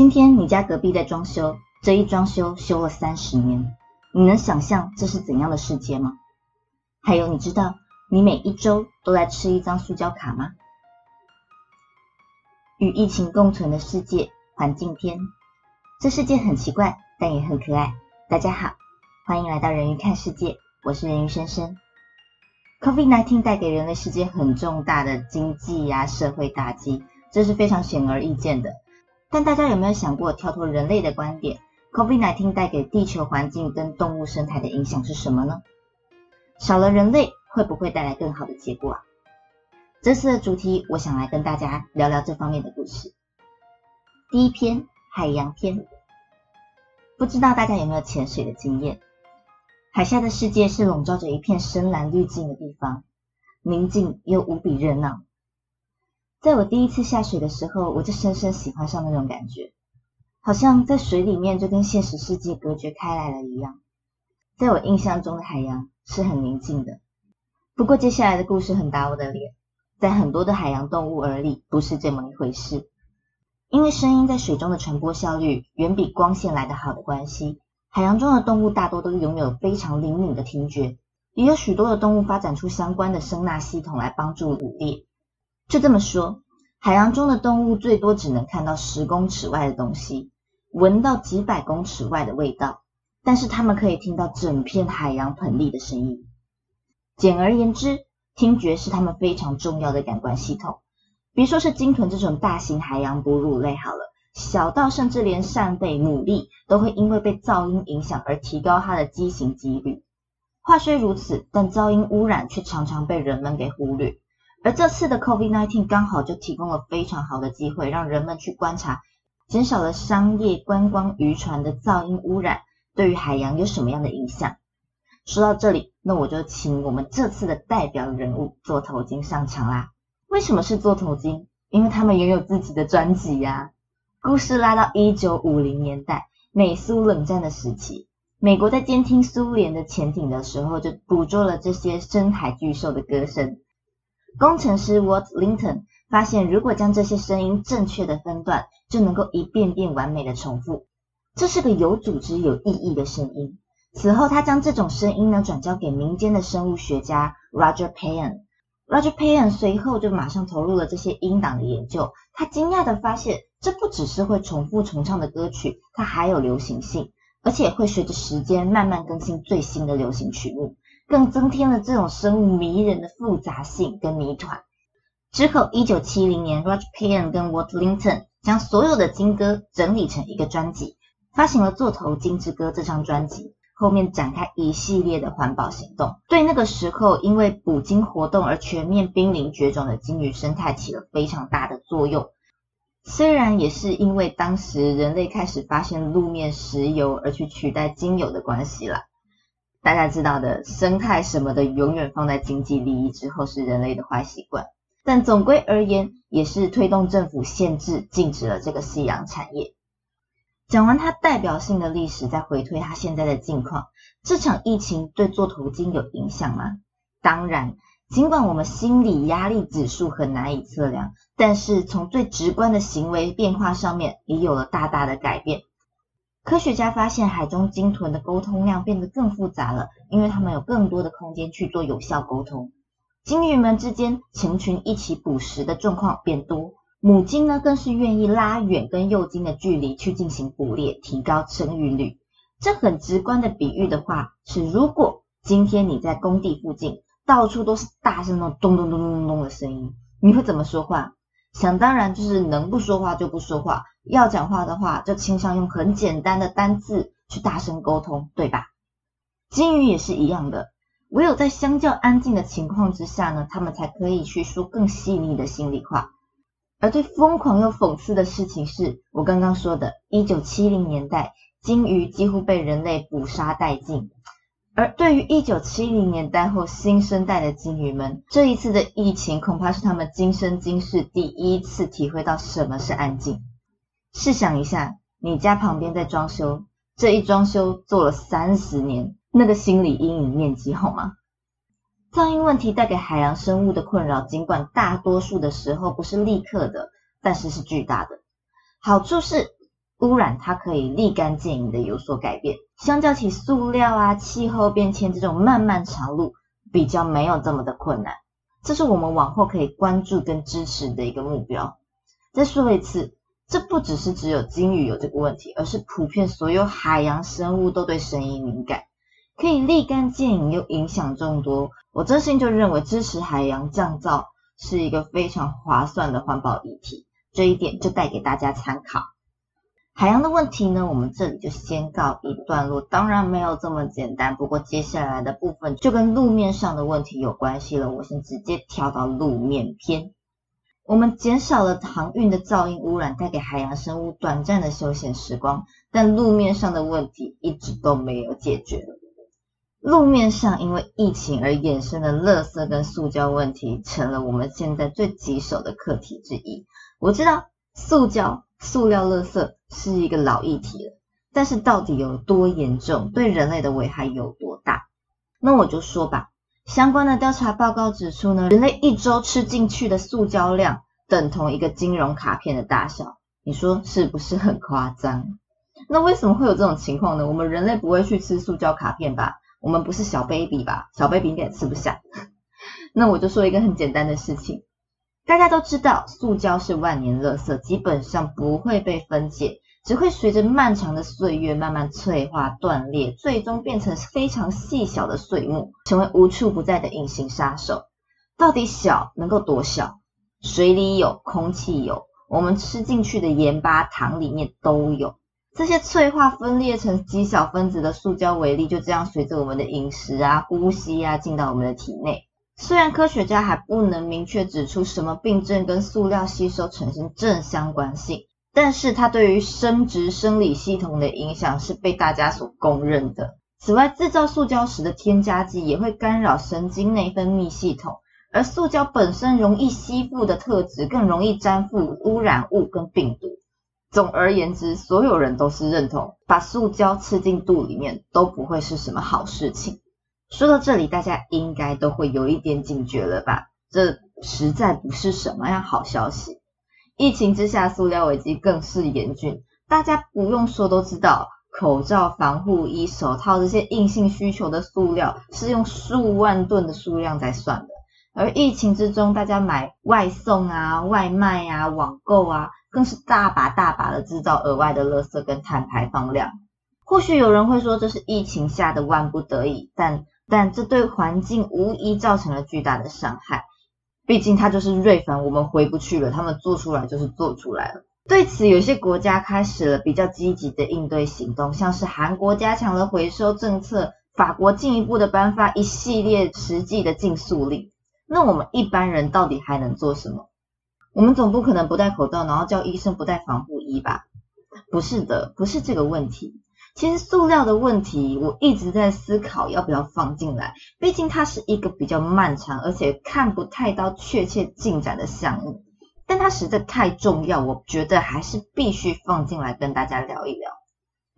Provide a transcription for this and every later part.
今天你家隔壁在装修，这一装修修了三十年，你能想象这是怎样的世界吗？还有，你知道你每一周都在吃一张塑胶卡吗？与疫情共存的世界环境篇，这世界很奇怪，但也很可爱。大家好，欢迎来到人鱼看世界，我是人鱼先生。COVID-19 带给人类世界很重大的经济呀社会打击，这是非常显而易见的。但大家有没有想过，跳脱人类的观点，COVID-19 带给地球环境跟动物生态的影响是什么呢？少了人类，会不会带来更好的结果啊？这次的主题，我想来跟大家聊聊这方面的故事。第一篇，海洋篇。不知道大家有没有潜水的经验？海下的世界是笼罩着一片深蓝滤镜的地方，宁静又无比热闹。在我第一次下水的时候，我就深深喜欢上那种感觉，好像在水里面就跟现实世界隔绝开来了一样。在我印象中的海洋是很宁静的。不过接下来的故事很打我的脸，在很多的海洋动物耳里不是这么一回事，因为声音在水中的传播效率远比光线来得好的关系。海洋中的动物大多都拥有非常灵敏的听觉，也有许多的动物发展出相关的声纳系统来帮助捕猎。就这么说，海洋中的动物最多只能看到十公尺外的东西，闻到几百公尺外的味道，但是它们可以听到整片海洋盆地的声音。简而言之，听觉是它们非常重要的感官系统。别说是鲸豚这种大型海洋哺乳类好了。小到甚至连扇贝、牡蛎都会因为被噪音影响而提高它的畸形几率。话虽如此，但噪音污染却常常被人们给忽略。而这次的 COVID-19 刚好就提供了非常好的机会，让人们去观察，减少了商业观光渔船的噪音污染对于海洋有什么样的影响。说到这里，那我就请我们这次的代表人物座头鲸上场啦。为什么是座头鲸？因为他们拥有自己的专辑呀。故事拉到一九五零年代，美苏冷战的时期，美国在监听苏联的潜艇的时候，就捕捉了这些深海巨兽的歌声。工程师 Walt Linton 发现，如果将这些声音正确的分段，就能够一遍遍完美的重复。这是个有组织、有意义的声音。此后，他将这种声音呢转交给民间的生物学家 Roger Payne。Roger Payne 随后就马上投入了这些音档的研究。他惊讶的发现。这不只是会重复重唱的歌曲，它还有流行性，而且会随着时间慢慢更新最新的流行曲目，更增添了这种生物迷人的复杂性跟谜团。之后，一九七零年，Roger Payne 跟 Walt Linton 将所有的金歌整理成一个专辑，发行了《座头鲸之歌》这张专辑。后面展开一系列的环保行动，对那个时候因为捕鲸活动而全面濒临绝种的鲸鱼生态起了非常大的作用。虽然也是因为当时人类开始发现路面石油而去取代鲸油的关系了，大家知道的生态什么的永远放在经济利益之后是人类的坏习惯，但总归而言也是推动政府限制禁止了这个夕阳产业。讲完它代表性的历史，再回推它现在的境况，这场疫情对做头鲸有影响吗？当然。尽管我们心理压力指数很难以测量，但是从最直观的行为变化上面也有了大大的改变。科学家发现海中鲸豚的沟通量变得更复杂了，因为它们有更多的空间去做有效沟通。鲸鱼们之间成群一起捕食的状况变多，母鲸呢更是愿意拉远跟幼鲸的距离去进行捕猎，提高生育率。这很直观的比喻的话是，如果今天你在工地附近。到处都是大声的咚咚咚咚咚的声音，你会怎么说话？想当然就是能不说话就不说话，要讲话的话就倾向用很简单的单字去大声沟通，对吧？金鱼也是一样的，唯有在相较安静的情况之下呢，它们才可以去说更细腻的心里话。而最疯狂又讽刺的事情是，我刚刚说的，一九七零年代，金鱼几乎被人类捕杀殆尽。而对于一九七零年代后新生代的鲸鱼们，这一次的疫情恐怕是他们今生今世第一次体会到什么是安静。试想一下，你家旁边在装修，这一装修做了三十年，那个心理阴影面积好吗？噪音问题带给海洋生物的困扰，尽管大多数的时候不是立刻的，但是是巨大的。好处是。污染它可以立竿见影的有所改变，相较起塑料啊、气候变迁这种漫漫长路，比较没有这么的困难。这是我们往后可以关注跟支持的一个目标。再说一次，这不只是只有鲸鱼有这个问题，而是普遍所有海洋生物都对声音敏感，可以立竿见影又影响众多。我真心就认为支持海洋降噪是一个非常划算的环保议题，这一点就带给大家参考。海洋的问题呢，我们这里就先告一段落。当然没有这么简单，不过接下来的部分就跟路面上的问题有关系了。我先直接跳到路面篇。我们减少了航运的噪音污染，带给海洋生物短暂的休闲时光，但路面上的问题一直都没有解决。路面上因为疫情而衍生的垃圾跟塑胶问题，成了我们现在最棘手的课题之一。我知道塑胶。塑料垃圾是一个老议题了，但是到底有多严重，对人类的危害有多大？那我就说吧，相关的调查报告指出呢，人类一周吃进去的塑胶量等同一个金融卡片的大小，你说是不是很夸张？那为什么会有这种情况呢？我们人类不会去吃塑胶卡片吧？我们不是小 baby 吧？小 baby 应该吃不下。那我就说一个很简单的事情。大家都知道，塑胶是万年垃圾，基本上不会被分解，只会随着漫长的岁月慢慢脆化断裂，最终变成非常细小的碎末，成为无处不在的隐形杀手。到底小能够多小？水里有，空气有，我们吃进去的盐巴、糖里面都有。这些脆化分裂成极小分子的塑胶微粒，就这样随着我们的饮食啊、呼吸啊，进到我们的体内。虽然科学家还不能明确指出什么病症跟塑料吸收产生正相关性，但是它对于生殖生理系统的影响是被大家所公认的。此外，制造塑胶时的添加剂也会干扰神经内分泌系统，而塑胶本身容易吸附的特质，更容易粘附污染物跟病毒。总而言之，所有人都是认同把塑胶吃进肚里面都不会是什么好事情。说到这里，大家应该都会有一点警觉了吧？这实在不是什么样好消息。疫情之下，塑料危机更是严峻。大家不用说都知道，口罩、防护衣、手套这些硬性需求的塑料是用数万吨的数量在算的。而疫情之中，大家买外送啊、外卖啊、网购啊，更是大把大把的制造额外的垃圾跟碳排放量。或许有人会说，这是疫情下的万不得已，但。但这对环境无疑造成了巨大的伤害，毕竟它就是瑞凡，我们回不去了。他们做出来就是做出来了。对此，有些国家开始了比较积极的应对行动，像是韩国加强了回收政策，法国进一步的颁发一系列实际的禁塑令。那我们一般人到底还能做什么？我们总不可能不戴口罩，然后叫医生不戴防护衣吧？不是的，不是这个问题。其实塑料的问题，我一直在思考要不要放进来。毕竟它是一个比较漫长，而且看不太到确切进展的项目。但它实在太重要，我觉得还是必须放进来跟大家聊一聊。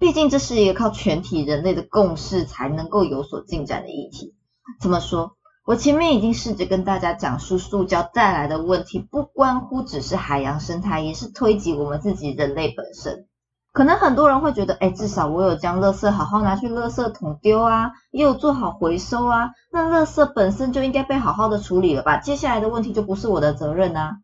毕竟这是一个靠全体人类的共识才能够有所进展的议题。怎么说？我前面已经试着跟大家讲述，塑胶带来的问题不关乎只是海洋生态，也是推及我们自己人类本身。可能很多人会觉得，哎，至少我有将垃圾好好拿去垃圾桶丢啊，也有做好回收啊，那垃圾本身就应该被好好的处理了吧？接下来的问题就不是我的责任啊。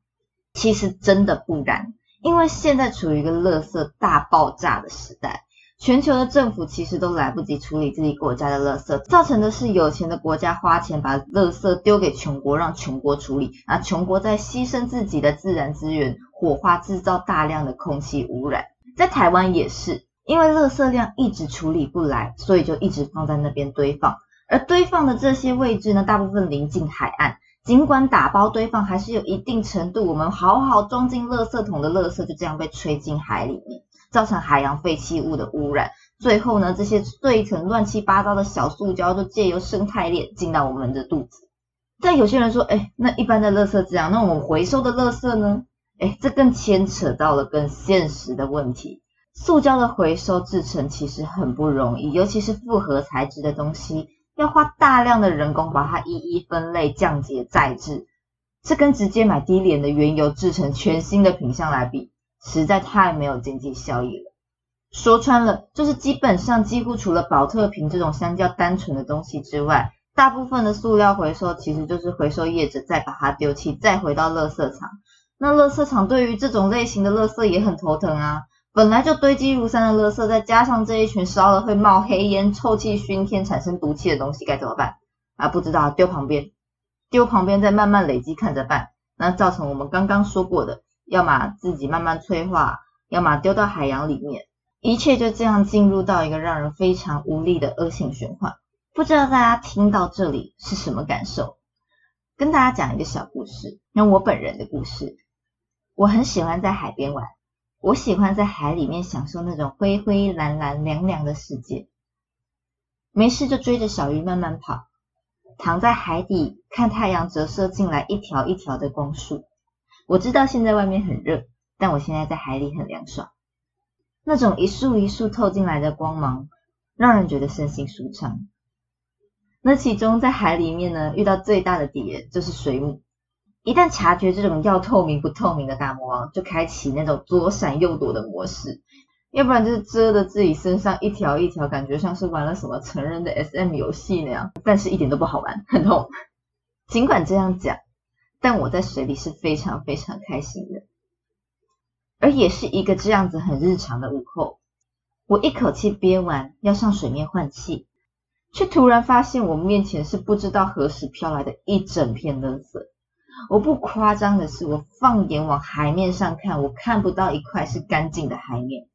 其实真的不然，因为现在处于一个垃圾大爆炸的时代，全球的政府其实都来不及处理自己国家的垃圾，造成的是有钱的国家花钱把垃圾丢给穷国，让穷国处理，啊，穷国在牺牲自己的自然资源，火化制造大量的空气污染。在台湾也是，因为垃圾量一直处理不来，所以就一直放在那边堆放。而堆放的这些位置呢，大部分临近海岸，尽管打包堆放，还是有一定程度，我们好好装进垃圾桶的垃圾就这样被吹进海里面，造成海洋废弃物的污染。最后呢，这些碎成乱七八糟的小塑胶就借由生态链进到我们的肚子。但有些人说，哎，那一般的垃圾这样，那我们回收的垃圾呢？哎，这更牵扯到了更现实的问题。塑胶的回收制成其实很不容易，尤其是复合材质的东西，要花大量的人工把它一一分类、降解、再制。这跟直接买低廉的原油制成全新的品相来比，实在太没有经济效益了。说穿了，就是基本上几乎除了保特瓶这种相较单纯的东西之外，大部分的塑料回收其实就是回收业者再把它丢弃，再回到垃圾场。那垃圾场对于这种类型的垃圾也很头疼啊，本来就堆积如山的垃圾，再加上这一群烧了会冒黑烟、臭气熏天、产生毒气的东西，该怎么办啊？不知道，丢旁边，丢旁边再慢慢累积，看着办。那造成我们刚刚说过的，要么自己慢慢催化，要么丢到海洋里面。一切就这样进入到一个让人非常无力的恶性循环。不知道大家听到这里是什么感受？跟大家讲一个小故事，用我本人的故事。我很喜欢在海边玩，我喜欢在海里面享受那种灰灰蓝蓝凉凉的世界。没事就追着小鱼慢慢跑，躺在海底看太阳折射进来一条一条的光束。我知道现在外面很热，但我现在在海里很凉爽。那种一束一束透进来的光芒，让人觉得身心舒畅。那其中在海里面呢，遇到最大的敌人就是水母。一旦察觉这种要透明不透明的大魔王，就开启那种左闪右躲的模式，要不然就是遮的自己身上一条一条，感觉像是玩了什么成人的 SM 游戏那样，但是一点都不好玩，很痛。尽管这样讲，但我在水里是非常非常开心的。而也是一个这样子很日常的午后，我一口气憋完要上水面换气，却突然发现我面前是不知道何时飘来的一整片垃圾。我不夸张的是，我放眼往海面上看，我看不到一块是干净的海面，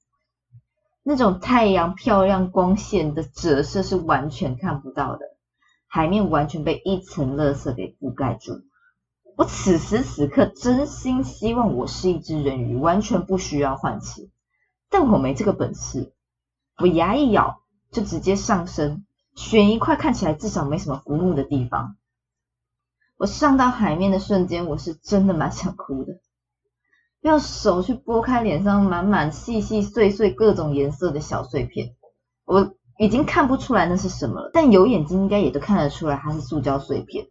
那种太阳漂亮光线的折射是完全看不到的，海面完全被一层垃圾给覆盖住。我此时此刻真心希望我是一只人鱼，完全不需要换气，但我没这个本事。我牙一咬，就直接上升，选一块看起来至少没什么浮木的地方。我上到海面的瞬间，我是真的蛮想哭的，用手去拨开脸上满满细细碎碎各种颜色的小碎片，我已经看不出来那是什么了，但有眼睛应该也都看得出来它是塑胶碎片。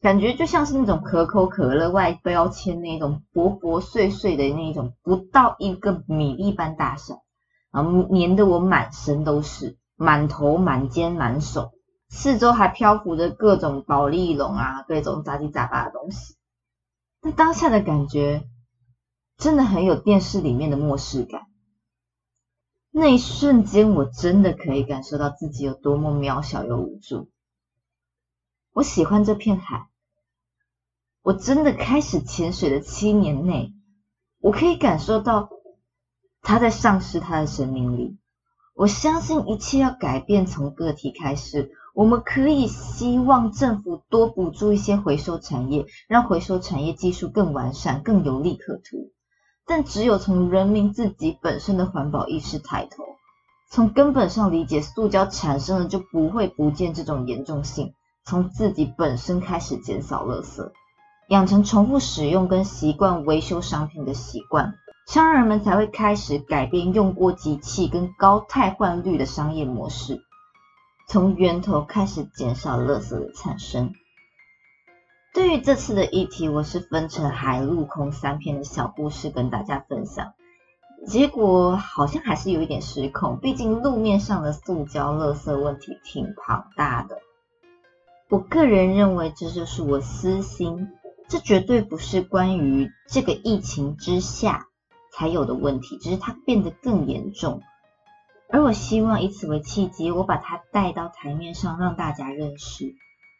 感觉就像是那种可口可乐外标签那种薄薄碎碎的那种，不到一个米粒般大小，然后粘得我满身都是，满头、满肩、满手，四周还漂浮着各种宝丽龙啊，各种杂七杂八的东西。那当下的感觉真的很有电视里面的末世感。那一瞬间，我真的可以感受到自己有多么渺小又无助。我喜欢这片海。我真的开始潜水的七年内，我可以感受到他在丧失他的生命力。我相信一切要改变从个体开始。我们可以希望政府多补助一些回收产业，让回收产业技术更完善、更有利可图。但只有从人民自己本身的环保意识抬头，从根本上理解塑胶产生了就不会不见这种严重性，从自己本身开始减少垃圾。养成重复使用跟习惯维修商品的习惯，商人们才会开始改变用过机器跟高汰换率的商业模式，从源头开始减少垃圾的产生。对于这次的议题，我是分成海陆空三篇的小故事跟大家分享，结果好像还是有一点失控，毕竟路面上的塑胶垃圾问题挺庞大的。我个人认为，这就是我私心。这绝对不是关于这个疫情之下才有的问题，只是它变得更严重。而我希望以此为契机，我把它带到台面上，让大家认识。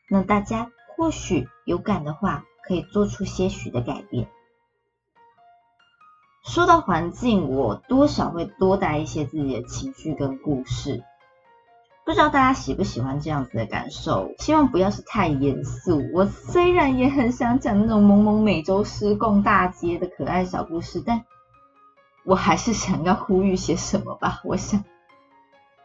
那大家或许有感的话，可以做出些许的改变。说到环境，我多少会多带一些自己的情绪跟故事。不知道大家喜不喜欢这样子的感受？希望不要是太严肃。我虽然也很想讲那种萌萌美洲狮逛大街的可爱小故事，但我还是想要呼吁些什么吧。我想，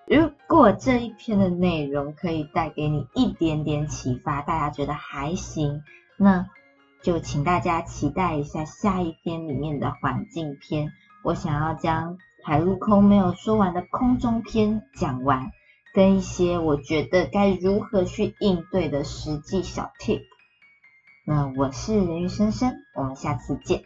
如果这一篇的内容可以带给你一点点启发，大家觉得还行，那就请大家期待一下下一篇里面的环境篇。我想要将海陆空没有说完的空中篇讲完。跟一些我觉得该如何去应对的实际小 tip。那我是人鱼生生，我们下次见。